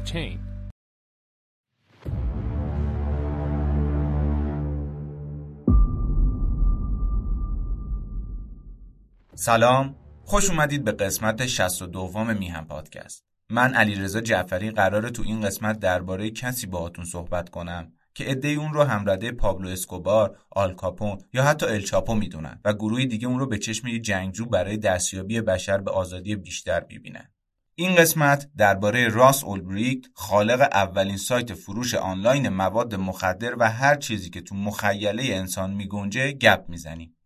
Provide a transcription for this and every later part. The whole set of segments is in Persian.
blockchain. سلام خوش اومدید به قسمت 62 میهم پادکست من علیرضا جعفری قراره تو این قسمت درباره کسی باهاتون صحبت کنم که عده اون رو همرده پابلو اسکوبار، آل کاپون یا حتی الچاپو می‌دونن و گروهی دیگه اون رو به چشم یه جنگجو برای دستیابی بشر به آزادی بیشتر می‌بینن. این قسمت درباره راس اولبریکت خالق اولین سایت فروش آنلاین مواد مخدر و هر چیزی که تو مخیله انسان میگنجه گپ می‌زنیم.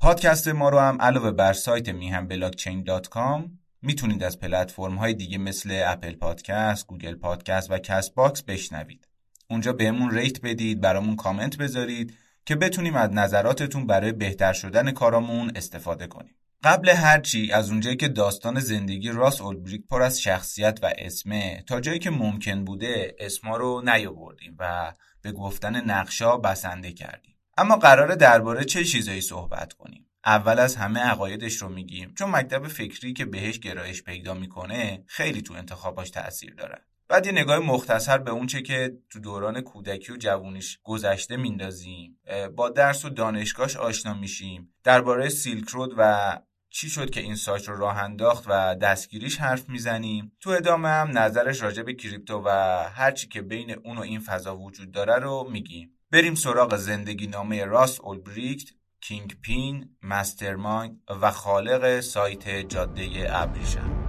پادکست ما رو هم علاوه بر سایت میهن بلاکچین dot com می‌تونید از پلتفرم های دیگه مثل Apple Podcast، Google Podcast و Castbox بشنوید. اونجا بهمون rate بدید، برامون کامنت بذارید که بتونیم از نظراتتون برای بهتر شدن کارامون استفاده کنیم. قبل هرچی از اونجایی که داستان زندگی راس اولبریک پر از شخصیت و اسمه تا جایی که ممکن بوده اسما رو نیاوردیم و به گفتن نقشا بسنده کردیم. اما قراره درباره چه چیزایی صحبت کنیم؟ اول از همه عقایدش رو میگیم چون مکتب فکری که بهش گرایش پیدا می‌کنه خیلی تو انتخاباش تاثیر داره. بعد یه نگاه مختصر به اونچه که تو دوران کودکی و جوونیش گذشته میندازیم با درس و دانشگاهش آشنا میشیم. درباره سیلک رود و چی شد که این سایت رو راه انداخت و دستگیریش حرف می‌زنیم تو ادامه هم نظرش راجع به کریپتو و هرچی که بین اون و این فضا وجود داره رو میگیم بریم سراغ زندگی نامه راس اولبریکت کینگ پین، مسترمایند و خالق سایت جاده ابریشم.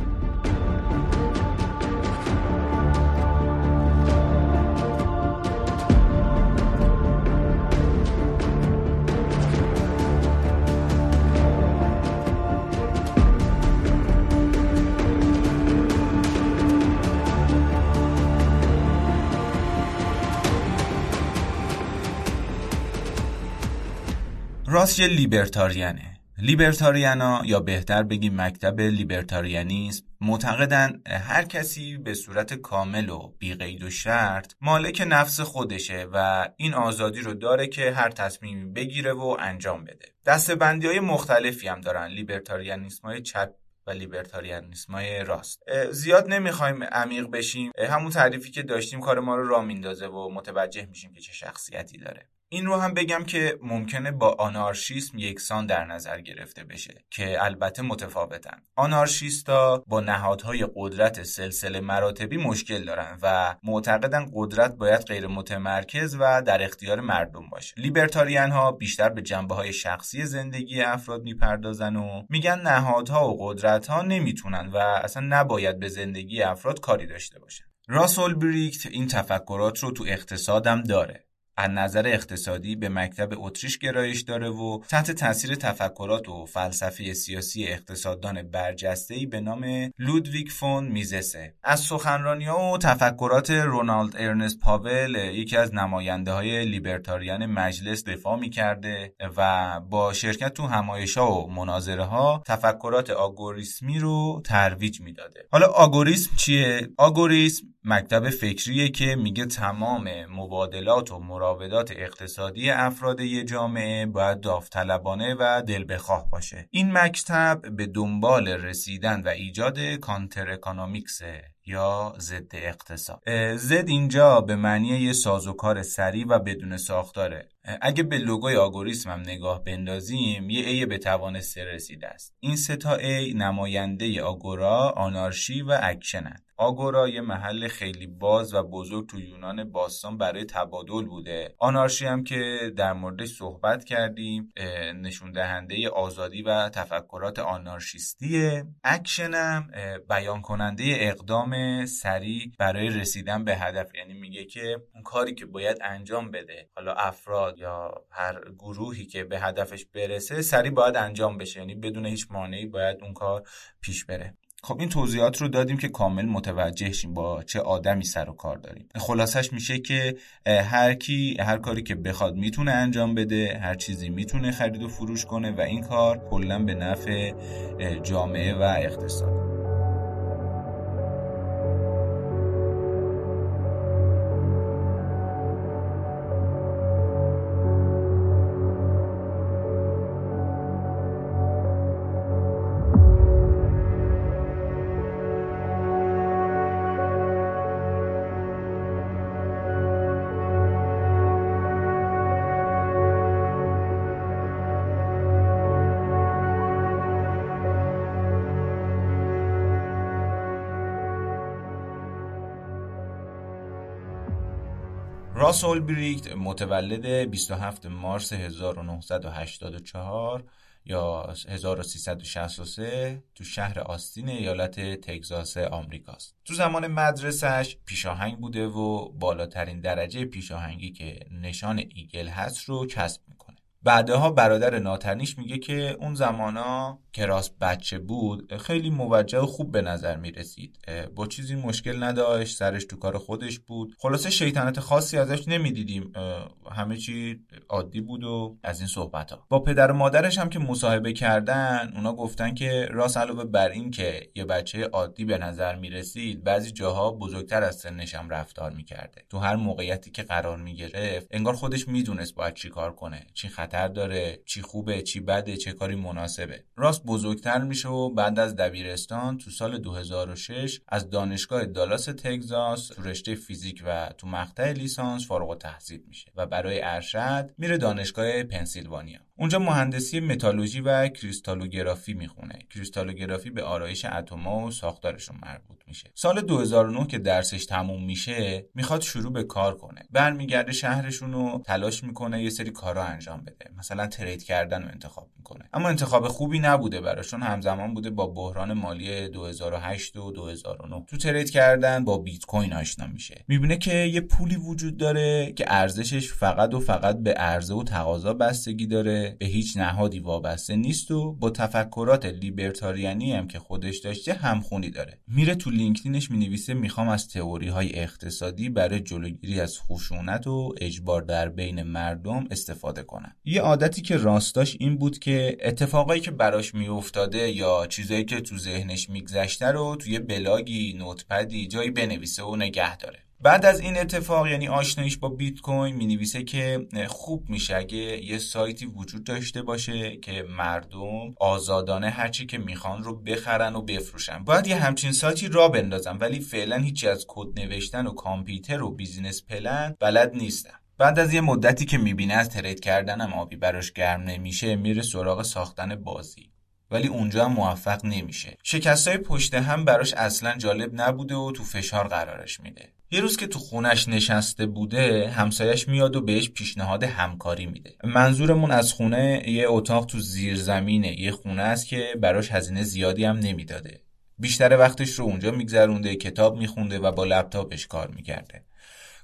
راس یه لیبرتاریانه. لیبرتاریانا یا بهتر بگیم مکتب لیبرتاریانیسم معتقدن هر کسی به صورت کامل و بیقید و شرط مالک نفس خودشه و این آزادی رو داره که هر تصمیمی بگیره و انجام بده. دستبندی های مختلفی هم دارن لیبرتاریانیسم های چپ و لیبرتاریانیسم های راست زیاد نمی‌خوایم عمیق بشیم. همون تعریفی که داشتیم کار ما رو را میندازه و متوجه میشیم که چه شخصیتی داره. این رو هم بگم که ممکنه با آنارشیسم یکسان در نظر گرفته بشه که البته متفاوتن. آنارشیستا با نهادهای قدرت سلسله مراتبی مشکل دارن و معتقدن قدرت باید غیر متمرکز و در اختیار مردم باشه. لیبرتاریان ها بیشتر به جنبه های شخصی زندگی افراد می‌پردازن و میگن نهادها و قدرت ها نمی‌تونن و اصلا نباید به زندگی افراد کاری داشته باشن. راس اولبریکت این تفکرات رو تو اقتصادم داره. از نظر اقتصادی به مکتب اتریش گرایش داره و تحت تاثیر تفکرات و فلسفه سیاسی اقتصاددان برجسته‌ای به نام لودویگ فون میزسه. از سخنرانی ها و تفکرات رونالد ارنست پاول یکی از نماینده های لیبرتاریان مجلس دفاع می‌کرده و با شرکت تو همایش ها و مناظره ها تفکرات آگوریسمی رو ترویج می‌داده. حالا آگوریسم چیه؟ آگوریسم مکتب فکریه که میگه تمام مبادلات و مراودات اقتصادی افراد یه جامعه باید داوطلبانه و دل بخواه باشه. این مکتب به دنبال رسیدن و ایجاد counter economics ه یا ضد اقتصاد. ضد اینجا به معنی یه سازوکار سریع و بدون ساختاره. اگه به لوگوی آگوریسم هم نگاه بندازیم یه A به توان سه رسیده است. این سه تا A نماینده آگورا آنارشی و اکشنند آگورا یه محل خیلی باز و بزرگ تو یونان باستان برای تبادل بوده. آنارشی هم که در موردش صحبت کردیم نشون دهنده آزادی و تفکرات آنارشیستیه. اکشن هم بیان کننده اقدام سریع برای رسیدن به هدف. یعنی میگه که اون کاری که باید انجام بده حالا افراد یا هر گروهی که به هدفش برسه سریع باید انجام بشه. یعنی بدون هیچ مانعی باید اون کار پیش بره. خب این توضیحات رو دادیم که کامل متوجه شیم با چه آدمی سر و کار داریم. خلاصش میشه که هر کی هر کاری که بخواد می‌تونه انجام بده هر چیزی می‌تونه خرید و فروش کنه و این کار کلا به نفع جامعه و اقتصاد. راس اولبریکت متولد 27 مارس 1984 یا 1363 تو شهر آستین ایالت تگزاس آمریکاست. تو زمان مدرسهش پیشاهنگ بوده و بالاترین درجه پیشاهنگی که نشان ایگل هست رو کسب می‌کنه. بعدها برادر ناتنیش میگه که اون زمانا که راست بچه بود خیلی موجه و خوب به نظر می رسید با چیزی مشکل نداشت سرش تو کار خودش بود. خلاصه شیطنت خاصی ازش نمی‌دیدیم. همه چی عادی بود و از این صحبت ها با پدر و مادرش هم که مصاحبه کردن اونا گفتن که راست علاوه بر این که یه بچه عادی به نظر می رسید بعضی جاها بزرگتر از سنش هم رفتار می کرده تو هر موقعیتی که قرار می گرفت انگار خودش می‌دونست باید چی کار کنه چی خطر داره چی خوبه چی بده چه کاری مناسبه. راست بزرگتر میشه و بعد از دبیرستان تو سال 2006 از دانشگاه دالاس تگزاس تو رشته فیزیک و تو مقطع لیسانس فارغ التحصیل میشه و برای ارشد میره دانشگاه پنسیلوانیا. اونجا مهندسی متالوژی و کریستالوگرافی می‌خونه. کریستالوگرافی به آرایش اتم‌ها و ساختارشون مربوط میشه. سال 2009 که درسش تموم میشه می‌خواد شروع به کار کنه. برمیگرده شهرشون رو تلاش می‌کنه یه سری کارا انجام بده. مثلا ترید کردن رو انتخاب می‌کنه. اما انتخاب خوبی نبوده براشون. همزمان بوده با بحران مالی 2008 و 2009 تو ترید کردن با بیت کوین آشنا میشه. می‌بینه که یه پولی وجود داره که ارزشش فقط و فقط به عرضه و تقاضا بستگی داره. به هیچ نهادی وابسته نیست و با تفکرات لیبرتاریانی هم که خودش داشته همخونی داره. میره تو لینکدینش می‌نویسه می‌خوام از تئوری های اقتصادی برای جلوگیری از خشونت و اجبار در بین مردم استفاده کنم. یه عادتی که راس داشت این بود که اتفاقایی که براش میافتاده یا چیزایی که تو ذهنش میگذشته رو توی بلاگی notepad ی جایی بنویسه و نگه داره. بعد از این اتفاق یعنی آشناییش با بیت کوین می نویسه که خوب میشه. اگه یه سایتی وجود داشته باشه که مردم آزادانه هرچی که می‌خوان رو بخرن و بفروشن. باید یه همچین سایتی راه بندازم ولی فعلا هیچی از کد نوشتن و کامپیوتر و business plan بلد نیستم بعد از یه مدتی که می‌بینه از trade کردنم آبی براش گرم نمیشه میره سراغ ساختن بازی. ولی اونجا هم موفق نمیشه. شکستای پشت هم براش اصلا جالب نبوده و تو فشار قرارش میده. یه روز که تو خونش نشسته بوده همسایش میاد و بهش پیشنهاد همکاری میده. منظورمون از خونه یه اتاق تو زیر زمینه یه خونه است که براش هزینه زیادی هم نمی‌داده. بیشتر وقتش رو اونجا میگذرونده کتاب میخونده و با لپتاپش کار می‌کرده.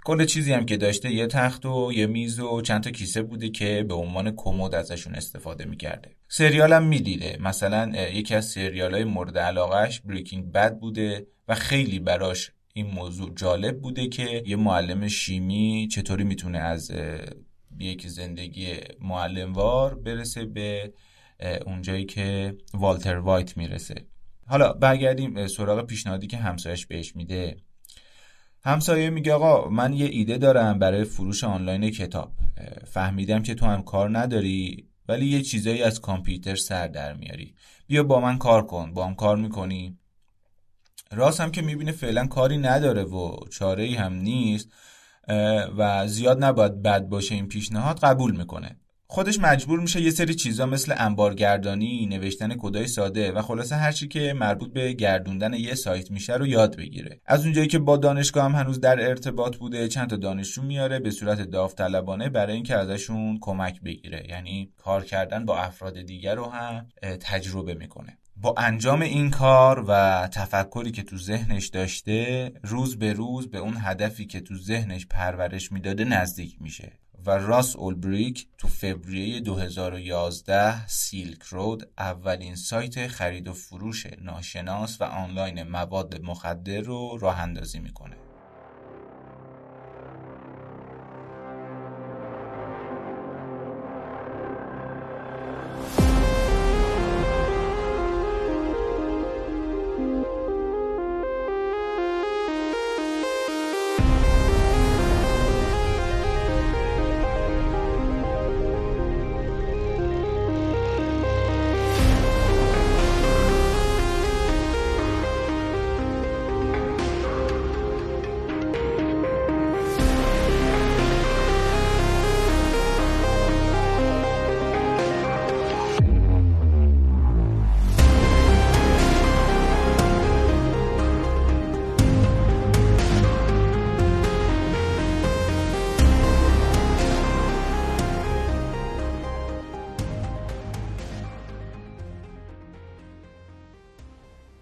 کل چیزی هم که داشته یه تخت و یه میز و چند تا کیسه بوده که به عنوان کمد ازشون استفاده می‌کرده. سریال هم می‌دیده. مثلا یکی از سریال های مورد علاقهش بریکینگ بد بوده و خیلی براش این موضوع جالب بوده که یه معلم شیمی چطوری می‌تونه از یک زندگی معلموار برسه به اونجایی که والتر وایت می‌رسه. حالا برگردیم سراغ پیشنهادی که همسایش بهش میده. همسایه میگه آقا من یه ایده دارم برای فروش آنلاین کتاب. فهمیدم که تو هم کار نداری ولی یه چیزایی از کامپیوتر سر در میاری. بیا با من کار کن با هم کار می‌کنی راست هم که می‌بینه فعلا کاری نداره و چاره ای هم نیست و زیاد نباید بد باشه این پیشنهاد قبول می‌کنه خودش مجبور میشه یه سری چیزا مثل انبارگردانی، نوشتن کدای ساده و خلاصه هر چی که مربوط به گردوندن یه سایت میشه رو یاد بگیره. از اونجایی که با دانشگاه هم هنوز در ارتباط بوده، چند تا دانشجو میاره به صورت داوطلبانه برای اینکه ازشون کمک بگیره. یعنی کار کردن با افراد دیگر رو هم تجربه می‌کنه. با انجام این کار و تفکری که تو ذهنش داشته روز به روز به اون هدفی که تو ذهنش پرورش می‌داده نزدیک میشه. و راس اولبریک تو فوریه 2011 سیلک رود اولین سایت خرید و فروش ناشناس و آنلاین مواد مخدر رو راه اندازی می‌کنه.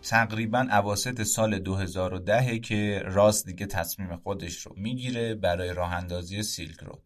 تقریبا اواسط سال 2010 که راست دیگه تصمیم خودش رو می‌گیره برای راه اندازی سیلک رود.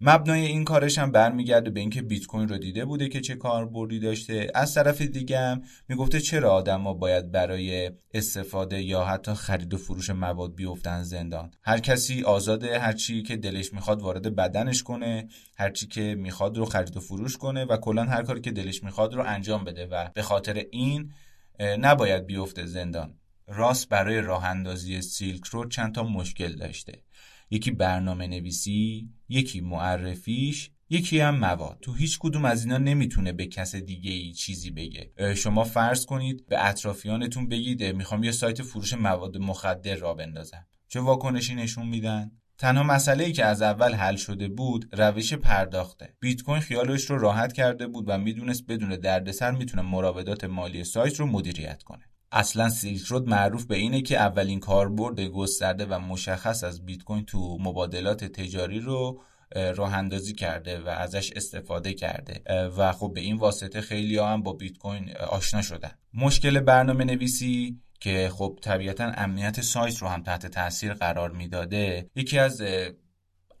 مبنای این کارش هم برمیگرده به اینکه بیت کوین رو دیده بوده که چه کاربردی داشته. از طرف دیگه هم می‌گفته چرا آدما باید برای استفاده یا حتی خرید و فروش مواد بیفتن زندان. هر کسی آزاده هر چی که دلش می‌خواد وارد بدنش کنه هر چی که می‌خواد رو خرید و فروش کنه و کلا هر کاری که دلش می‌خواد رو انجام بده. و به خاطر این نباید بیفته زندان. راست برای راه اندازی سیلک رو چند تا مشکل داشته. یکی برنامه نویسی یکی معرفیش یکی هم مواد. تو هیچ کدوم از اینا نمی‌تونه به کس دیگه ای چیزی بگه. شما فرض کنید به اطرافیانتون بگید می‌خوام یه سایت فروش مواد مخدر را بندازم. چه واکنشی نشون میدن؟ تنها مسئله ای که از اول حل شده بود روش پرداخته. بیت کوین خیالش رو راحت کرده بود و می‌دونست بدون دردسر می‌تونه مراودات مالی سایت رو مدیریت کنه. اصلا سیلک رود معروف به اینه که اولین کاربرد گسترده و مشخص از بیت کوین تو مبادلات تجاری رو راه اندازی کرده و ازش استفاده کرده. و خب به این واسطه خیلی هم با بیت کوین آشنا شدن. مشکل برنامه نویسی که خب طبیعتا امنیت سایت رو هم تحت تاثیر قرار می‌داده. یکی از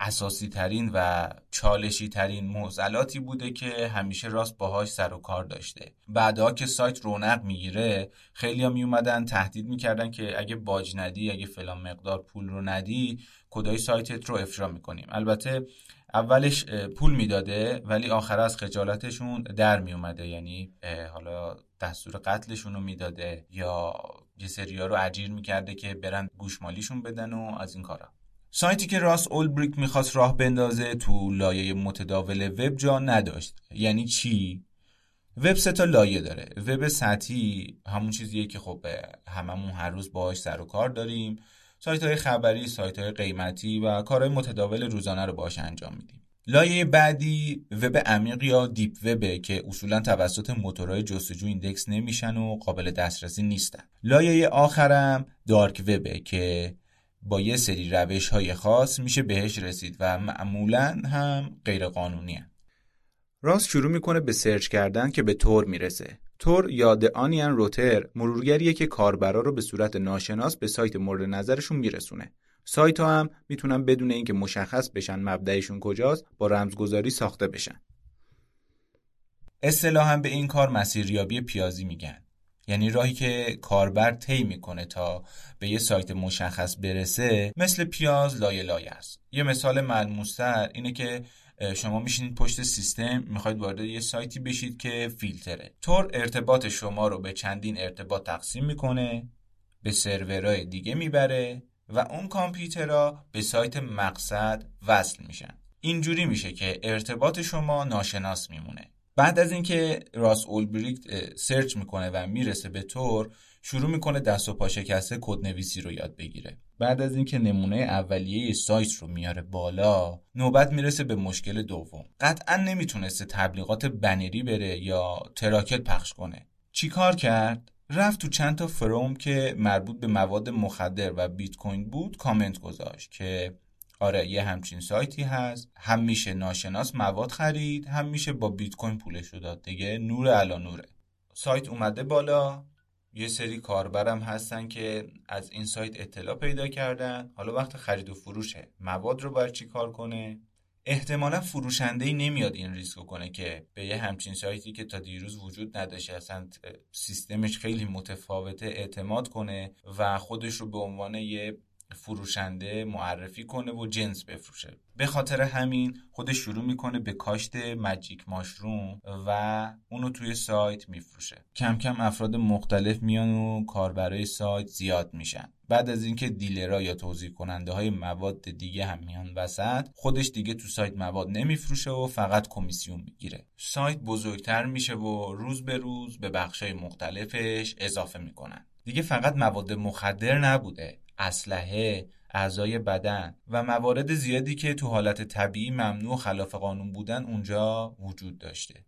اساسی ترین و چالشی ترین معضلاتی بوده که همیشه راست باهاش سر و کار داشته. بعدها که سایت رونق می‌گیره خیلی ها میومدن تهدید می‌کردن که اگه باج ندی اگه فلان مقدار پول رو ندی کدای سایتت رو افشا می‌کنیم. البته اولش پول می‌داده ولی آخر از خجالتشون در میومده. یعنی حالا دستور قتلشون رو می‌داده یا یه سریا رو اجیر می‌کرده که برن گوشمالیشون بدن و از این کارا. سایتی که راس اولبریک می‌خواست راه بندازه تو لایه متداول وب جا نداشت. یعنی چی؟ وب سه تا لایه داره. وب سطحی همون چیزیه که خب هممون هر روز باهاش سر و کار داریم. سایت های خبری سایت های قیمتی و کارهای متداول روزانه رو باهاش انجام میدیم. لایه بعدی وب عمیق یا deep web ه که اصولا توسط موتورهای جستجو index نمیشن و قابل دسترسی نیستن. لایه آخرم dark web ه که با یه سری روش های خاص میشه بهش رسید و معمولا هم غیر قانونی راس شروع می‌کنه به search کردن که به Tor می‌رسه. Tor یا The Onion Router مرورگریه که کاربرا رو به صورت ناشناس به سایت مورد نظرشون میرسونه. سایت ها هم می‌تونن بدون اینکه مشخص بشن مبدعشون کجاست با رمزگذاری ساخته بشن. اصطلاحا به این کار مسیریابی پیازی میگن. یعنی راهی که کاربر طی می‌کنه تا به یه سایت مشخص برسه مثل پیاز لایه لایه است. یه مثال ملموستر اینه که شما میشینید پشت سیستم می‌خواید وارد یه سایتی بشید که فیلتره. تور ارتباط شما رو به چندین ارتباط تقسیم می‌کنه به سرورهای دیگه می‌بره و اون کامپیوترها به سایت مقصد وصل میشن. اینجوری میشه که ارتباط شما ناشناس میمونه. بعد از اینکه راس اولبریکت search می‌کنه و می‌رسه به Tor شروع می‌کنه دست و پا شکسته کد نویسی رو یاد بگیره. بعد از اینکه نمونه اولیه سایت رو میاره بالا نوبت می‌رسه به مشکل دوم. قطعا نمی‌تونسته تبلیغات بنری بره یا تراکت پخش کنه. چیکار کرد؟ رفت تو چند تا forum که مربوط به مواد مخدر و بیت کوین بود کامنت گذاشت که آره یه همچین سایتی هست. هم میشه ناشناس مواد خرید هم میشه با بیت کوین پولش رو داد دیگه. نور علا نوره. سایت اومده بالا. یه سری کاربرم هستن که از این سایت اطلاع پیدا کردن. حالا وقت خرید و فروشه. مواد رو باید چی کار کنه؟ احتمالا فروشنده ای نمیاد این ریسکو کنه که به یه همچین سایتی که تا دیروز وجود نداشته اصلا سیستمش خیلی متفاوته اعتماد کنه و خودش رو به عنوان یه فروشنده معرفی کنه و جنس بفروشه. به خاطر همین خودش شروع می‌کنه به کاشت مجیک ماشروم و اونو توی سایت میفروشه. کم کم افراد مختلف میان و کاربرای سایت زیاد میشن. بعد از اینکه دیلرها یا توضیح کننده های مواد دیگه هم میان وسط خودش دیگه تو سایت مواد نمیفروشه و فقط کمیسیون می‌گیره. سایت بزرگتر میشه و روز به روز به بخشای مختلفش اضافه می‌کنن. دیگه فقط مواد مخدر نبوده. اسلحه اعضای بدن و موارد زیادی که تو حالت طبیعی ممنوع خلاف قانون بودن اونجا وجود داشته.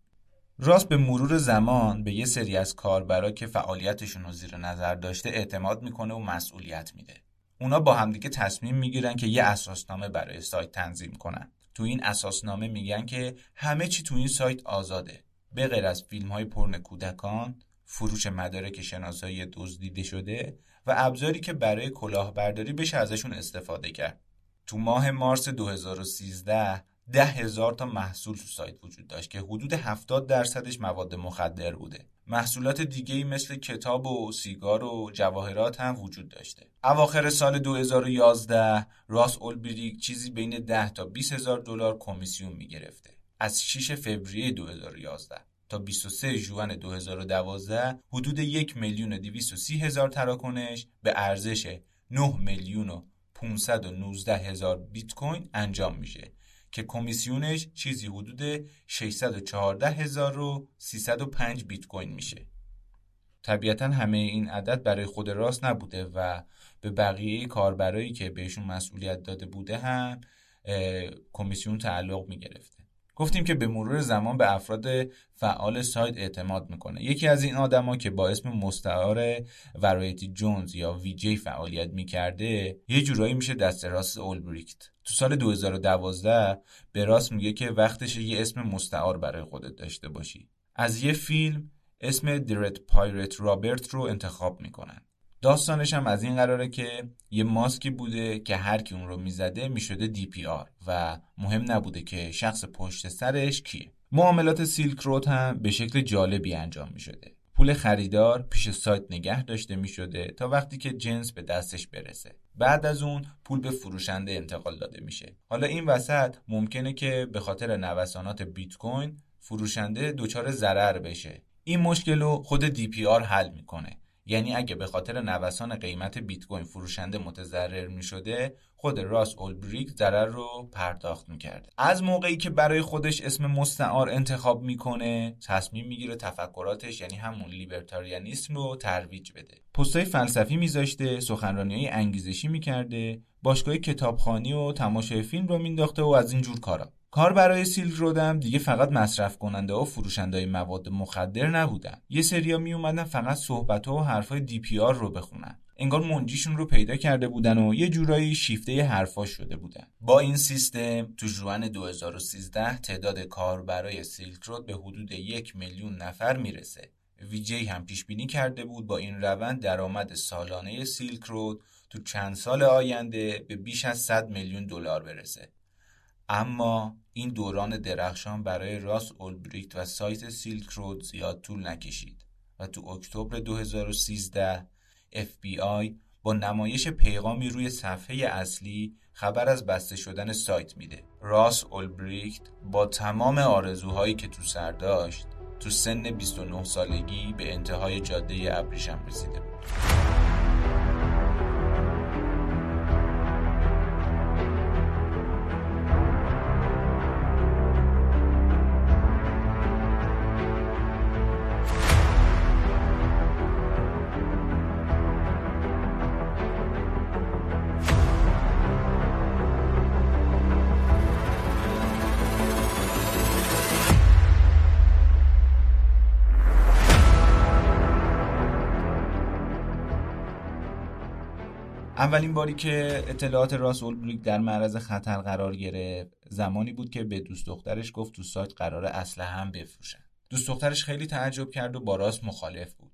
راست به مرور زمان به یه سری از کاربرا که فعالیتشون رو زیر نظر داشته اعتماد می‌کنه و مسئولیت میده. اونا با همدیگه تصمیم می‌گیرن که یه اساسنامه برای سایت تنظیم کنن. تو این اساسنامه میگن که همه چی تو این سایت آزاده. به غیر از فیلم های پرن کودکان فروش مدارک شناسایی دزدیده شده و ابزاری که برای کلاهبرداری بشه ازشون استفاده کرد. تو ماه مارس 2013 ده هزار تا محصول تو سایت وجود داشت که حدود 70 درصدش مواد مخدر بوده. محصولات دیگه ای مثل کتاب و سیگار و جواهرات هم وجود داشته. اواخر سال 2011 راس اولبریک چیزی بین 10 تا 20 هزار دلار کمیسیون می‌گرفته. از 6 فوریه 2011 تا 23 ژوئن 2012 حدود 1 میلیون 230 هزار تراکنش به ارزش 9 میلیون و 519 هزار بیت کوین انجام میشه که کمیسیونش چیزی حدود 614 هزار و 305 بیت کوین میشه. طبیعتا همه این عدد برای خود راست نبوده و به بقیه کاربرایی که بهشون مسئولیت داده بوده هم کمیسیون تعلق می‌گرفته. گفتیم که به مرور زمان به افراد فعال سایت اعتماد می‌کنه. یکی از این آدما که با اسم مستعار Variety Jones یا VJ فعالیت می‌کرده یه جورایی میشه دست راست اولبریکت. تو سال 2012 به راس میگه که وقتش یه اسم مستعار برای خودت داشته باشی. از یه فیلم اسم Dread Pirate Roberts رو انتخاب می‌کنن. داستانش هم از این قراره که یه ماسکی بوده که هر کی اون رو می‌زده می‌شده DPR و مهم نبوده که شخص پشت سرش کیه. معاملات Silk Road هم به شکل جالبی انجام می‌شده. پول خریدار پیش سایت نگه داشته می شده تا وقتی که جنس به دستش برسه. بعد از اون پول به فروشنده انتقال داده میشه. حالا این وسط ممکنه که به خاطر نوسانات بیت کوین فروشنده دچار ضرر بشه. این مشکل رو خود DPR حل می‌کنه. یعنی اگه به خاطر نوسان قیمت بیت کوین فروشنده متضرر می شده خود راس اولبریکت ضرر رو پرداخت می‌کرده از موقعی که برای خودش اسم مستعار انتخاب می‌کنه تصمیم می‌گیره تفکراتش یعنی همون لیبرتاریانیسم رو ترویج بده. پستای فلسفی میذاشته سخنرانی های انگیزشی می‌کرده باشگاه کتابخوانی و تماشای فیلم راه مینداخته و از این جور کارا. کاربرای Silk Road م دیگه فقط مصرف کننده و فروشنده مواد مخدر نبودن. یه سریا می اومدن فقط صحبت و حرفای DPR رو بخونن. انگار منجیشون رو پیدا کرده بودن و یه جورایی شیفته حرفاش شده بودن. با این سیستم تو جوان 2013 تعداد کار برای سیلک رود به حدود یک میلیون نفر می‌رسه. ویجی هم پیش بینی کرده بود با این روند درآمد سالانه سیلک رود تو چند سال آینده به بیش از 100 میلیون دلار برسه. اما این دوران درخشان برای راس اولبریکت و سایت سیلک رود زیاد طول نکشید و تو اکتبر 2013 FBI با نمایش پیغامی روی صفحه اصلی خبر از بسته شدن سایت میده. راس اولبریکت با تمام آرزوهایی که تو سر داشت تو سن 29 سالگی به انتهای جاده ابریشم رسیده بود. اولین باری که اطلاعات راس اولبریک در معرض خطر قرار گرفت زمانی بود که به دوست دخترش گفت تو سایت قرار اسلحه هم بفروشن. دوست دخترش خیلی تعجب کرد و با راس مخالف بود.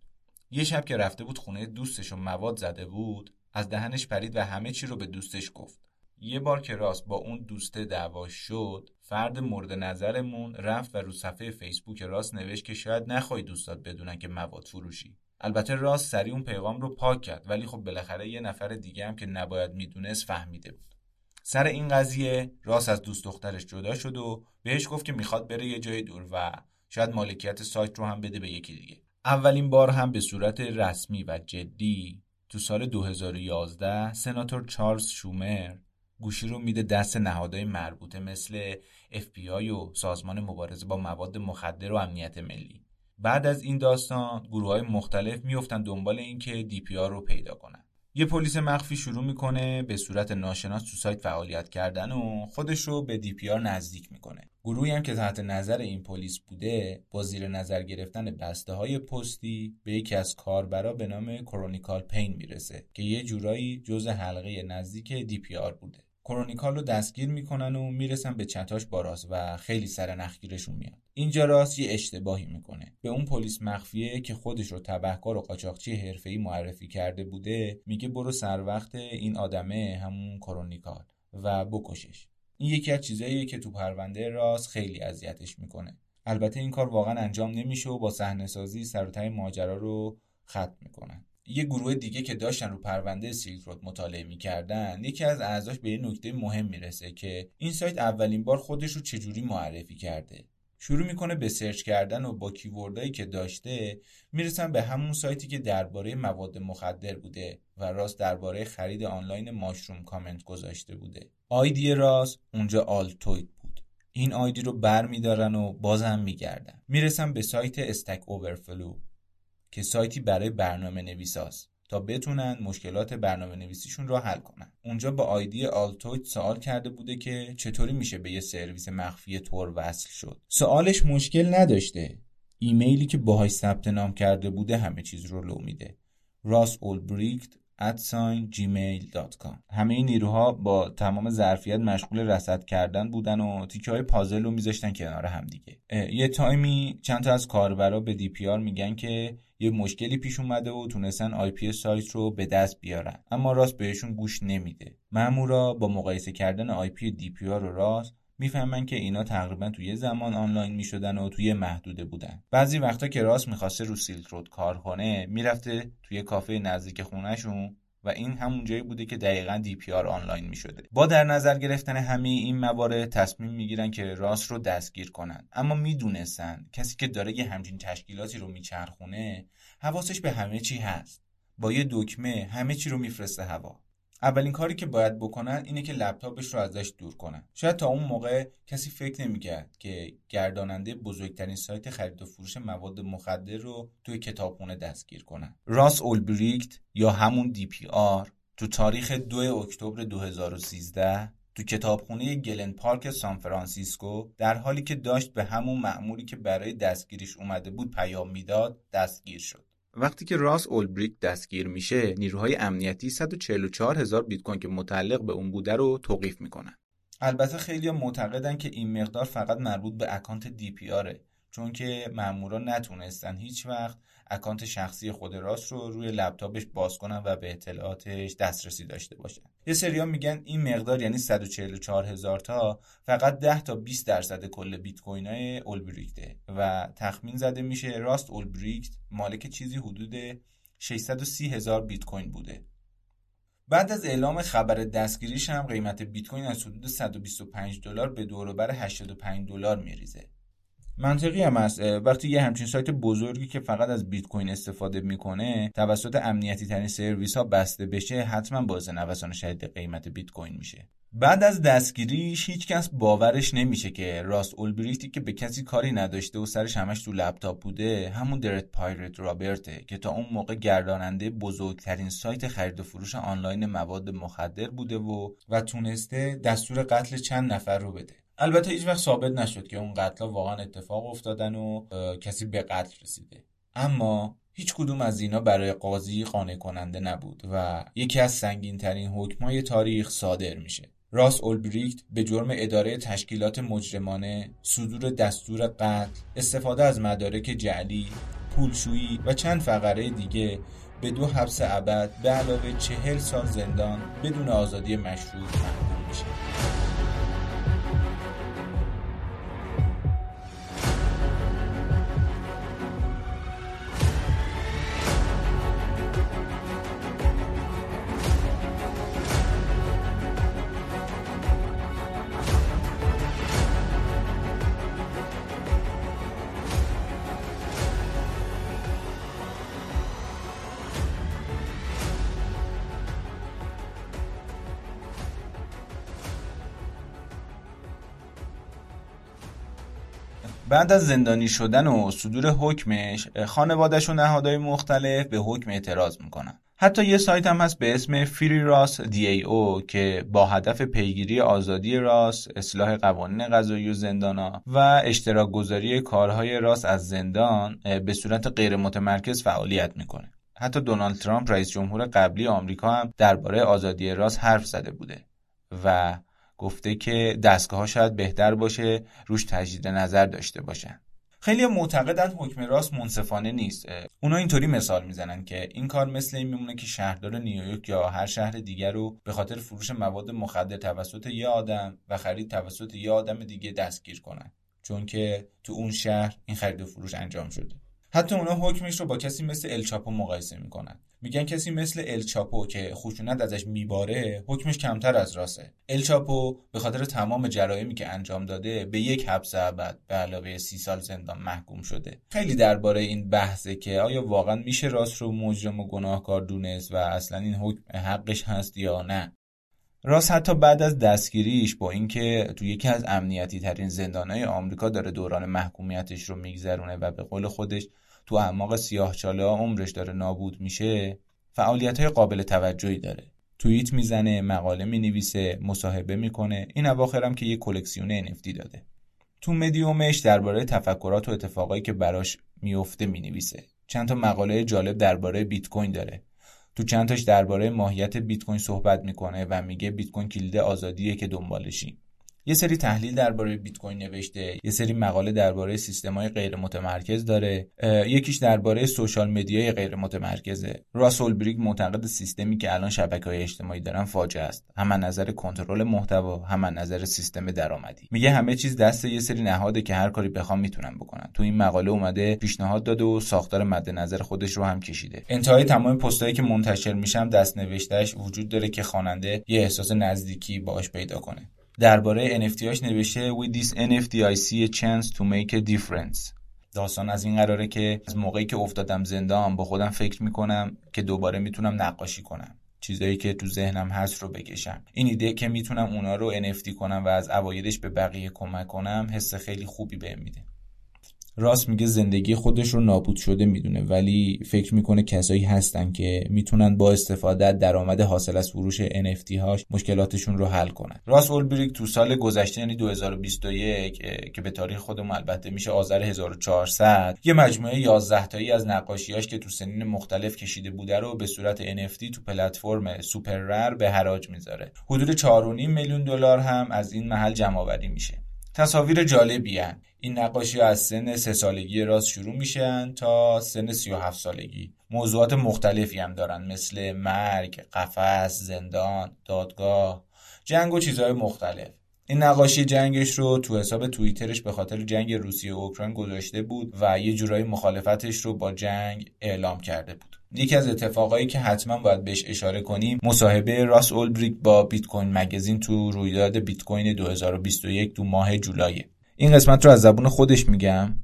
یه شب که رفته بود خونه دوستش و مواد زده بود از دهنش پرید و همه چی رو به دوستش گفت. یه بار که راست با اون دوسته دعوا شد فرد مورد نظرمون رفت و رو صفحه فیسبوک راست نوشت که شاید نخوای دوستات بدونن که مواد فروشی. البته راست سریع اون پیغام رو پاک کرد ولی خب بالاخره یه نفر دیگه هم که نباید می‌دونست فهمیده بود. سر این قضیه راست از دوست دخترش جدا شد و بهش گفت که می‌خواد بره یه جای دور و شاید مالکیت سایت رو هم بده به یکی دیگه. اولین بار هم به صورت رسمی و جدی تو سال 2011 سناتور چارلز شومر گوشی رو میده دست نهادهای مربوطه مثل FBI و سازمان مبارزه با مواد مخدر و امنیت ملی. بعد از این داستان گروه های مختلف میفتن دنبال اینکه دی پی آر رو پیدا کنن. یه پلیس مخفی شروع می‌کنه به صورت ناشناس تو سایت فعالیت کردن و خودش رو به DPR نزدیک می‌کنه. گروهی هم که تحت نظر این پلیس بوده با زیر نظر گرفتن بسته های پستی به یکی از کاربرا به نام Chronical Pain می‌رسه که یه جورایی جزو حلقه نزدیک DPR بوده. Chronical رو دستگیر می‌کنن و می‌رسن به چتاش با و خیلی سر نخ گیرشون میاد. اینجا راس یه اشتباهی می‌کنه. به اون پلیس مخفیه که خودش رو تبهکار و قاچاقچی حرفه‌ای معرفی کرده بوده میگه برو سر وقت این آدمه همون Chronical و بکشش. این یکی از چیزاییه که تو پرونده راست خیلی اذیتش می‌کنه. البته این کار واقعا انجام نمیشه و با صحنه سازی سر ماجرا رو ختم می‌کنن. یه گروه دیگه که داشتن رو پرونده سیلک رود مطالعه می‌کردن یکی از اعضاش به یه نکته مهم می‌رسه که این سایت اولین بار خودش رو چجوری معرفی کرده. شروع می‌کنه به سرچ کردن و با کیوردهایی که داشته می‌رسن به همون سایتی که درباره مواد مخدر بوده و راست درباره خرید آنلاین ماشروم کامنت گذاشته بوده. آیدی راست اونجا آلتوید بود. این آیدی رو بر میدارن و بازم میگردن. می‌رسن به سایت Stack Overflow که سایتی برای برنامه نویساست تا بتونن مشکلات برنامه نویسیشون رو حل کنن. اونجا با آیدی altoid سوال کرده بوده که چطوری میشه به یه سرویس مخفی Tor وصل شد. سوالش مشکل نداشته. ایمیلی که باهاش ثبت نام کرده بوده همه چیز رو لو میده. راس اولبریکت gmail.com همه این نیروها با تمام ظرفیت مشغول رصد کردن بودن و تیکه های پازل رو میذاشتن کنار هم دیگه یه تایمی چند تا از کاربرا به DPR میگن که یه مشکلی پیش اومده و تونستن IP سایت رو به دست بیارن. اما راس بهشون گوش نمیده. مامورا با مقایسه کردن IP DPR و راس می‌فهمن که اینا تقریبا توی زمان آنلاین می‌شدن و توی محدوده بودن. بعضی وقتا که راس می‌خواسته رو Silk Road کار کنه می‌رفته توی کافه نزدیک خونهشون و این همون جایی بوده که دقیقا DPR آنلاین می شده با در نظر گرفتن همه این موارد تصمیم می‌گیرن که راس رو دستگیر کنن. اما می‌دونستن کسی که داره یه همچین تشکیلاتی رو میچرخونه حواسش به همه چی هست. با یه دکمه همه چی رو میفرسته هوا. اولین کاری که باید بکنن اینه که لپتاپش رو ازش دور کنن. شاید تا اون موقع کسی فکر نمی‌کرد که گرداننده بزرگترین سایت خرید و فروش مواد مخدر رو توی کتابخونه دستگیر کنن. راس اولبریکت یا همون DPR تو تاریخ 2 اکتبر 2013 تو کتابخونه گلن پارک سان فرانسیسکو در حالی که داشت به همون مأموری که برای دستگیریش اومده بود پیام می‌داد دستگیر شد. وقتی که راس اولبریک دستگیر میشه نیروهای امنیتی 144 هزار بیت کوین که متعلق به اون بوده رو توقیف می‌کنن. البته خیلیا معتقدن که این مقدار فقط مربوط به اکانت DPR ه چون که مامورا نتونستن هیچ وقت اکانت شخصی خود راس رو روی لپتاپش باز کنن و به اطلاعاتش دسترسی داشته باشن. یه سریا میگن این مقدار یعنی 144 هزار تا فقط 10 تا 20 درصد کل بیت کوین های اولبریکته و تخمین زده میشه راس اولبریکت مالک چیزی حدود 630 هزار بیت کوین بوده. بعد از اعلام خبر دستگیریش هم قیمت بیت کوین از حدود 125 دلار به دور بر 85 دلار میریزه. منطقی هم هست. وقتی یه همچین سایت بزرگی که فقط از بیت کوین استفاده می‌کنه توسط امنیتی ترین سرویس ها بسته بشه حتما باعث نوسان شدید قیمت بیت کوین میشه. بعد از دستگیریش هیچکس باورش نمیشه که راس اولبریکتی که به کسی کاری نداشته و سرش همش تو لپتاپ بوده همون Dread Pirate Roberts ه که تا اون موقع گرداننده بزرگترین سایت خرید و فروش آنلاین مواد مخدر بوده و و تونسته دستور قتل چند نفر رو بده. البته هیچ وقت ثابت نشد که اون قتل واقعا اتفاق افتادن و کسی به قتل رسیده اما هیچ کدوم از اینا برای قاضی قانع کننده نبود و یکی از سنگین ترین حکمای تاریخ صادر میشه راس اولبریکت به جرم اداره تشکیلات مجرمانه، صدور دستور قتل، استفاده از مدارک جعلی، پولشویی و چند فقره دیگه به دو حبس ابد به علاوه چهل سال زندان بدون آزادی مشروط محکوم میشه. بعد از زندانی شدن و صدور حکمش خانوادش و نهادهای مختلف به حکم اعتراض می‌کنن حتی یه سایت هم هست به اسم فری راس دی ای او که با هدف پیگیری آزادی راس، اصلاح قوانین قضایی و زندانا و اشتراک گذاری کارهای راس از زندان به صورت غیر متمرکز فعالیت می‌کنه. حتی دونالد ترامپ رئیس جمهور قبلی آمریکا هم درباره آزادی راس حرف زده بوده. و گفته که دستگاه ها شاید بهتر باشه روش تجدید نظر داشته باشن. خیلی معتقدن حکم راست منصفانه نیست. اونا اینطوری مثال می‌زنن که این کار مثل این میمونه که شهردار نیویورک یا هر شهر دیگر رو به خاطر فروش مواد مخدر توسط یه آدم و خرید توسط یه آدم دیگه دستگیر کنن. چون که تو اون شهر این خرید و فروش انجام شده. حتی اونا حکمش رو با کسی مثل الچاپو مقایسه می‌کنن. میگن کسی مثل الچاپو که خشونت ازش میباره حکمش کمتر از راسه الچاپو به خاطر تمام جرایمی که انجام داده به یک حبس ابد به علاوه سی سال زندان محکوم شده. خیلی درباره این بحثه که آیا واقعا میشه راست رو مجرم و گناهکار دونست و اصلا این حکم حقش هست یا نه؟ راست حتی بعد از دستگیریش با اینکه تو یکی از امنیتی ترین زندانهای آمریکا داره دوران محکومیتش رو میگذرونه و به قول خودش تو اعماق سیاهچاله عمرش داره نابود میشه فعالیت های قابل توجهی داره. توییت می‌زنه مقاله می‌نویسه مصاحبه می‌کنه. این اواخرم که یه کلکسیون NFT داده. تو مدیومش درباره تفکرات و اتفاقایی که براش میفته می‌نویسه. چند تا مقاله جالب درباره بیت کوین داره. تو چند تاش درباره ماهیت بیت کوین صحبت می‌کنه و میگه بیت کوین کلید آزادیه که دنبالشیم. یه سری تحلیل درباره بیت کوین نوشته یه سری مقاله درباره سیستم‌های غیر متمرکز داره یکیش درباره سوشال مدیای غیر متمرکزه راسول بریگ معتقد سیستمی که الان های اجتماعی دارن فاجعه است. هم نظر کنترل محتوا هم نظر سیستم درآمدی. میگه همه چیز دست یه سری نهاده که هر کاری بخوام می‌تونن بکنن تو این مقاله اومده پیشنهاد داده و ساختار مد نظر خودش رو هم کشیده. انتهای تمام پستایی که منتشر میشم دست نوشتهش وجود داره که خواننده یه احساس نزدیکی باش پیدا کنه. درباره NFT هاش نوشته With this NFT I see a chance to make a difference. داستان از این قراره که از موقعی که افتادم زندان با خودم فکر می‌کنم که دوباره می‌تونم نقاشی کنم. چیزایی که تو ذهنم هست رو بکشم. این ایده که می‌تونم اونا رو NFT کنم و از اوایلش به بقیه کمک کنم حس خیلی خوبی بهم میده. راست میگه زندگی خودش رو نابود شده می‌دونه ولی فکر می‌کنه کسایی هستن که می‌تونن با استفاده از درآمد حاصل از فروش NFT هاش مشکلاتشون رو حل کنن. راست اولبریک تو سال گذشته یعنی 2021 که به تاریخ خودمون البته میشه آذر 1400 یه مجموعه 11 تایی از نقاشیاش که تو سنین مختلف کشیده بوده رو به صورت NFT تو پلتفرم سوپر رر به حراج می‌ذاره. حدود 4.5 میلیون دلار هم از این محل جمع آوری میشه. تصاویر جالبی هن. این نقاشی از سن سه سالگی راست شروع میشن تا سن 37 سالگی. موضوعات مختلفی هم دارن مثل مرگ، قفس، زندان، دادگاه، جنگ و چیزهای مختلف. این نقاشی جنگش رو تو حساب توییترش به خاطر جنگ روسیه و اوکراین گذاشته بود و یه جورایی مخالفتش رو با جنگ اعلام کرده بود. یکی از اتفاقایی که حتما باید بهش اشاره کنیم مصاحبه راس اولبریک با بیت کوین مگزین تو رویداد بیت کوین 2021 تو ماه جولای این قسمت رو از زبون خودش میگم.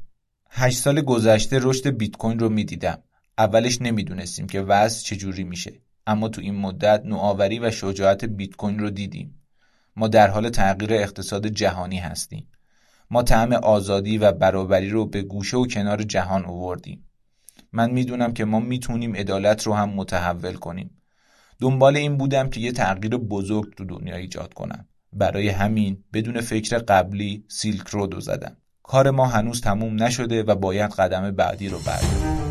هشت سال گذشته رشد بیت کوین رو می‌دیدم. اولش نمی‌دونستیم که وضع چجوری میشه. اما تو این مدت نوآوری و شجاعت بیت کوین رو دیدیم. ما در حال تغییر اقتصاد جهانی هستیم. ما طعم آزادی و برابری رو به گوشه و کنار جهان آوردیم. من می‌دونم که ما می‌تونیم عدالت رو هم متحول کنیم. دنبال این بودم که یه تغییر بزرگ تو دنیا ایجاد کنم. برای همین بدون فکر قبلی سیلک رودو زدم. کار ما هنوز تموم نشده و باید قدم بعدی رو برداریم.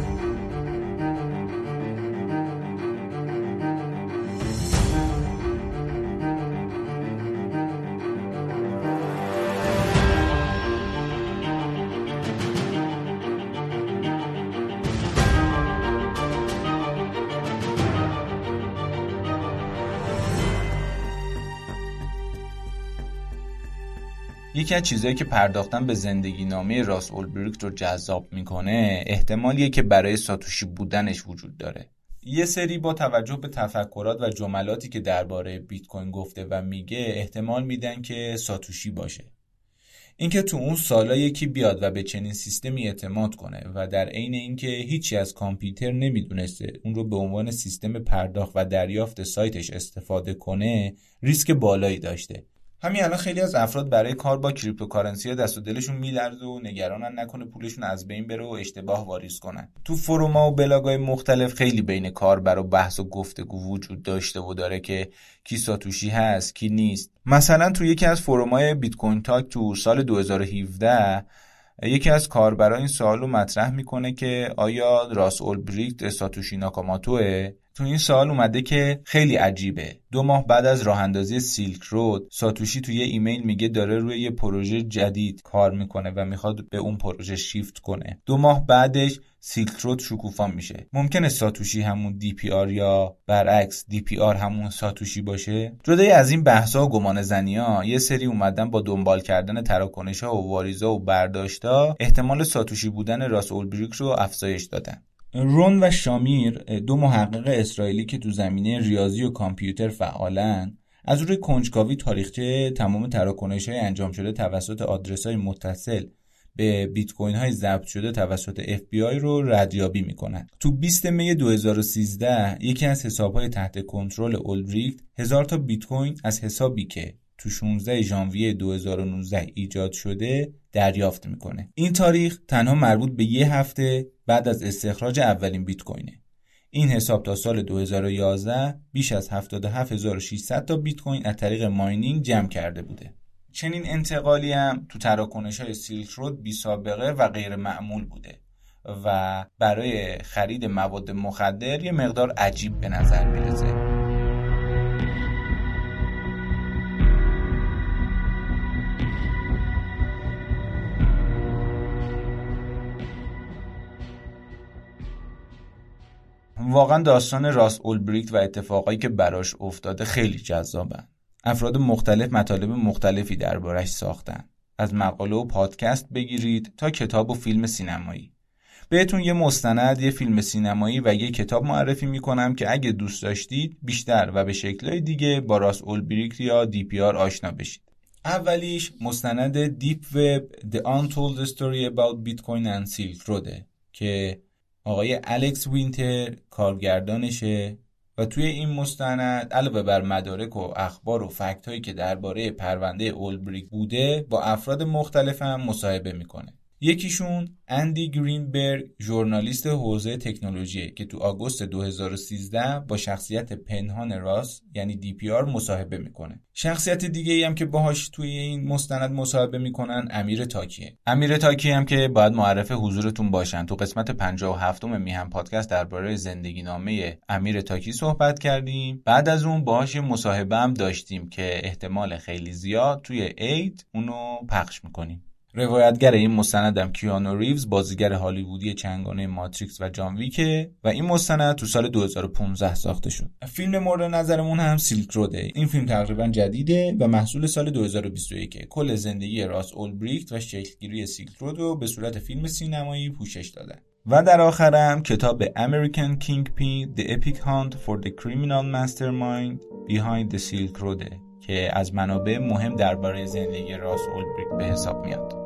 یکی از چیزهایی که پرداختن به زندگی نامه راس اولبریک رو جذاب می‌کنه احتمالیه که برای ساتوشی بودنش وجود داره. یه سری با توجه به تفکرات و جملاتی که درباره بیت کوین گفته و میگه احتمال میدن که ساتوشی باشه. اینکه تو اون سالا یکی بیاد و به چنین سیستمی اعتماد کنه و در عین اینکه هیچی از کامپیوتر نمی‌دونسته اون رو به عنوان سیستم پرداخت و دریافت سایتش استفاده کنه ریسک بالایی داشته. همین الان خیلی از افراد برای کار با cryptocurrency دست و دلشون میلرزه و نگرانن نکنه پولشون از بین بره و اشتباه واریز کنن. تو فروما و بلاگای مختلف خیلی بین کاربرا بحث و گفتگو وجود داشته و داره که کی ساتوشی هست کی نیست. مثلا تو یکی از فرومای Bitcoin Talk تو سال 2017 یکی از کاربرا این سوال مطرح می‌کنه که آیا راس اولبریکت ساتوشی ناکاماتوه؟ تو این سوال اومده که خیلی عجیبه. دو ماه بعد از راه اندازی Silk Road ساتوشی توی ایمیل میگه داره روی یه پروژه جدید کار می‌کنه و می‌خواد به اون پروژه شیفت کنه. دو ماه بعدش Silk Road شکوفا میشه. ممکنه ساتوشی همون DPR یا برعکس DPR همون ساتوشی باشه؟ جدای از این بحثا و گمان زنی ها یه سری اومدن با دنبال کردن تراکنش ها و واریزا و برداشتا احتمال ساتوشی بودن راس اولبریک رو افزایش دادن. رون و شامیر دو محقق اسرائیلی که تو زمینه ریاضی و کامپیوتر فعالن از روی کنجکاوی تاریخچه تمام تراکنش های انجام شده توسط آدرس های متصل به بیت کوین های ضبط شده توسط اف بی آی رو ردیابی می‌کنن. تو 20 می 2013 یکی از حساب های تحت کنترل اولبریکت هزار تا بیت کوین از حسابی که تو 16 ژانویه 2009 ایجاد شده دریافت می‌کنه. این تاریخ تنها مربوط به یه هفته بعد از استخراج اولین بیت کوینه. این حساب تا سال 2011 بیش از 77600 تا بیت کوین از طریق ماینینگ جمع کرده بوده. چنین انتقالی هم تو تراکنش های سیلک رود بی سابقه و غیر معمول بوده و برای خرید مواد مخدر یه مقدار عجیب به نظر می‌رسه. واقعا داستان راس اولبریکت و اتفاقایی که براش افتاده خیلی جذابن. افراد مختلف مطالب مختلفی دربارش ساختن. از مقاله و پادکست بگیرید تا کتاب و فیلم سینمایی. بهتون یه مستند، یه فیلم سینمایی و یه کتاب معرفی می‌کنم که اگه دوست داشتید بیشتر و به شکلهای دیگه با راس اولبریکت یا DPR آشنا بشید. اولیش مستند Deep Web The Untold Story About Bitcoin and Silk Road که آقای الکس وینتر کارگردانشه و توی این مستند علاوه بر مدارک و اخبار و fact هایی که درباره پرونده اولبریک بوده با افراد مختلف هم مصاحبه می‌کنه. یکیشون اندی گرینبرگ ژورنالیست حوزه تکنولوژی که تو آگوست 2013 با شخصیت پنهان راس یعنی DPR مصاحبه می‌کنه. شخصیت دیگه ای هم که باهاش توی این مستند مصاحبه می‌کنن امیر تاکیه. امیر تاکی هم که باید معرف حضورتون باشن. تو قسمت 57 م میهن پادکست درباره زندگی نامه امیر تاکی صحبت کردیم. بعد از اون باهاش مصاحبه هم داشتیم که احتمال خیلی زیاد توی اید اونو پخش می‌کنیم. روایتگر این مستندم کیانو ریوز بازیگر هالیوودی چنگانه ماتریکس و جان ویکه و این مستند تو سال 2015 ساخته شد. فیلم مورد نظرمون هم سیلک روده. این فیلم تقریبا جدیده و محصول سال 2021 کل زندگی راس اولبریکت و شکلگیری سیلک رود رو به صورت فیلم سینمایی پوشش دادن. و در آخرم کتاب American Kingpin The Epic Hunt for the Criminal Mastermind Behind the Silk Road که از منابع مهم درباره زندگی راس اولبریکت به حساب میاد.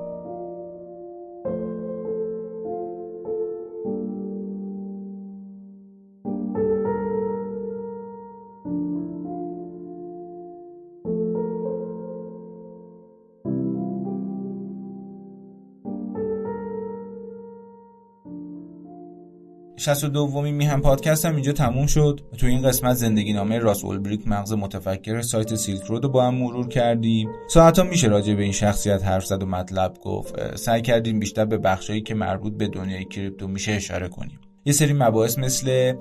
دومی میهن پادکست هم اینجا تموم شد. تو این قسمت زندگی نامه راس اولبریک مغز متفکر سایت Silk Road رو با هم مرور کردیم. ساعتها میشه راجع به این شخصیت حرف زد و مطلب گفت. سعی کردیم بیشتر به بخشایی که مربوط به دنیای کریپتو میشه اشاره کنیم. یه سری مباحث مثل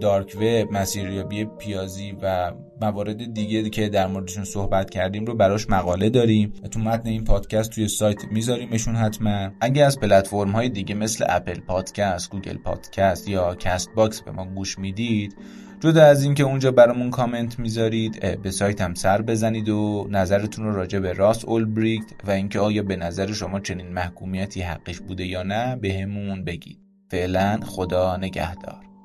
dark web مسیریابی پیازی و موارد دیگه که در موردشون صحبت کردیم رو براش مقاله داریم. تو متن این پادکست توی سایت میذاریمشون حتما. اگه از پلتفرم های دیگه مثل Apple Podcast Google Podcast یا Castbox به ما گوش می‌دید جدا از اینکه اونجا برامون کامنت می‌ذارید به سایتم سر بزنید و نظرتون رو راجع به راس اولبریکت و اینکه آیا به نظر شما چنین محکومیتی حقش بوده یا نه بهمون به بگید. فعلا خدا نگهدار.